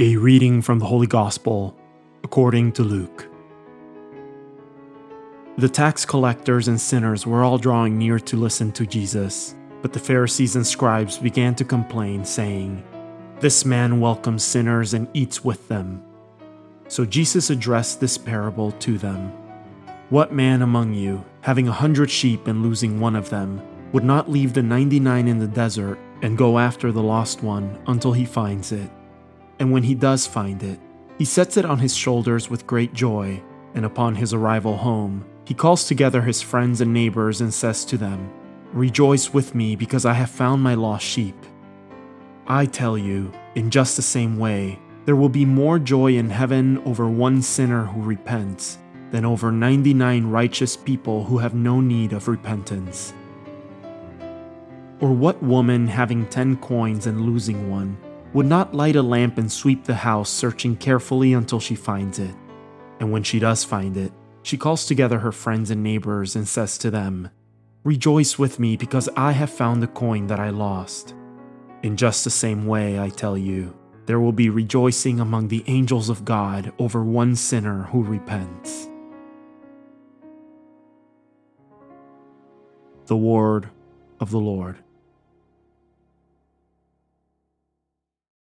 A reading from the Holy Gospel according to Luke. The tax collectors and sinners were all drawing near to listen to Jesus, but the Pharisees and scribes began to complain, saying, This man welcomes sinners and eats with them. So Jesus addressed this parable to them What man among you, having a hundred sheep and losing one of them, would not leave the ninety nine in the desert and go after the lost one until he finds it? And when he does find it, he sets it on his shoulders with great joy, and upon his arrival home, he calls together his friends and neighbors and says to them, Rejoice with me because I have found my lost sheep. I tell you, in just the same way, there will be more joy in heaven over one sinner who repents than over 99 righteous people who have no need of repentance. Or what woman having 10 coins and losing one would not light a lamp and sweep the house, searching carefully until she finds it. And when she does find it, she calls together her friends and neighbors and says to them, Rejoice with me because I have found the coin that I lost. In just the same way, I tell you, there will be rejoicing among the angels of God over one sinner who repents. The Word of the Lord.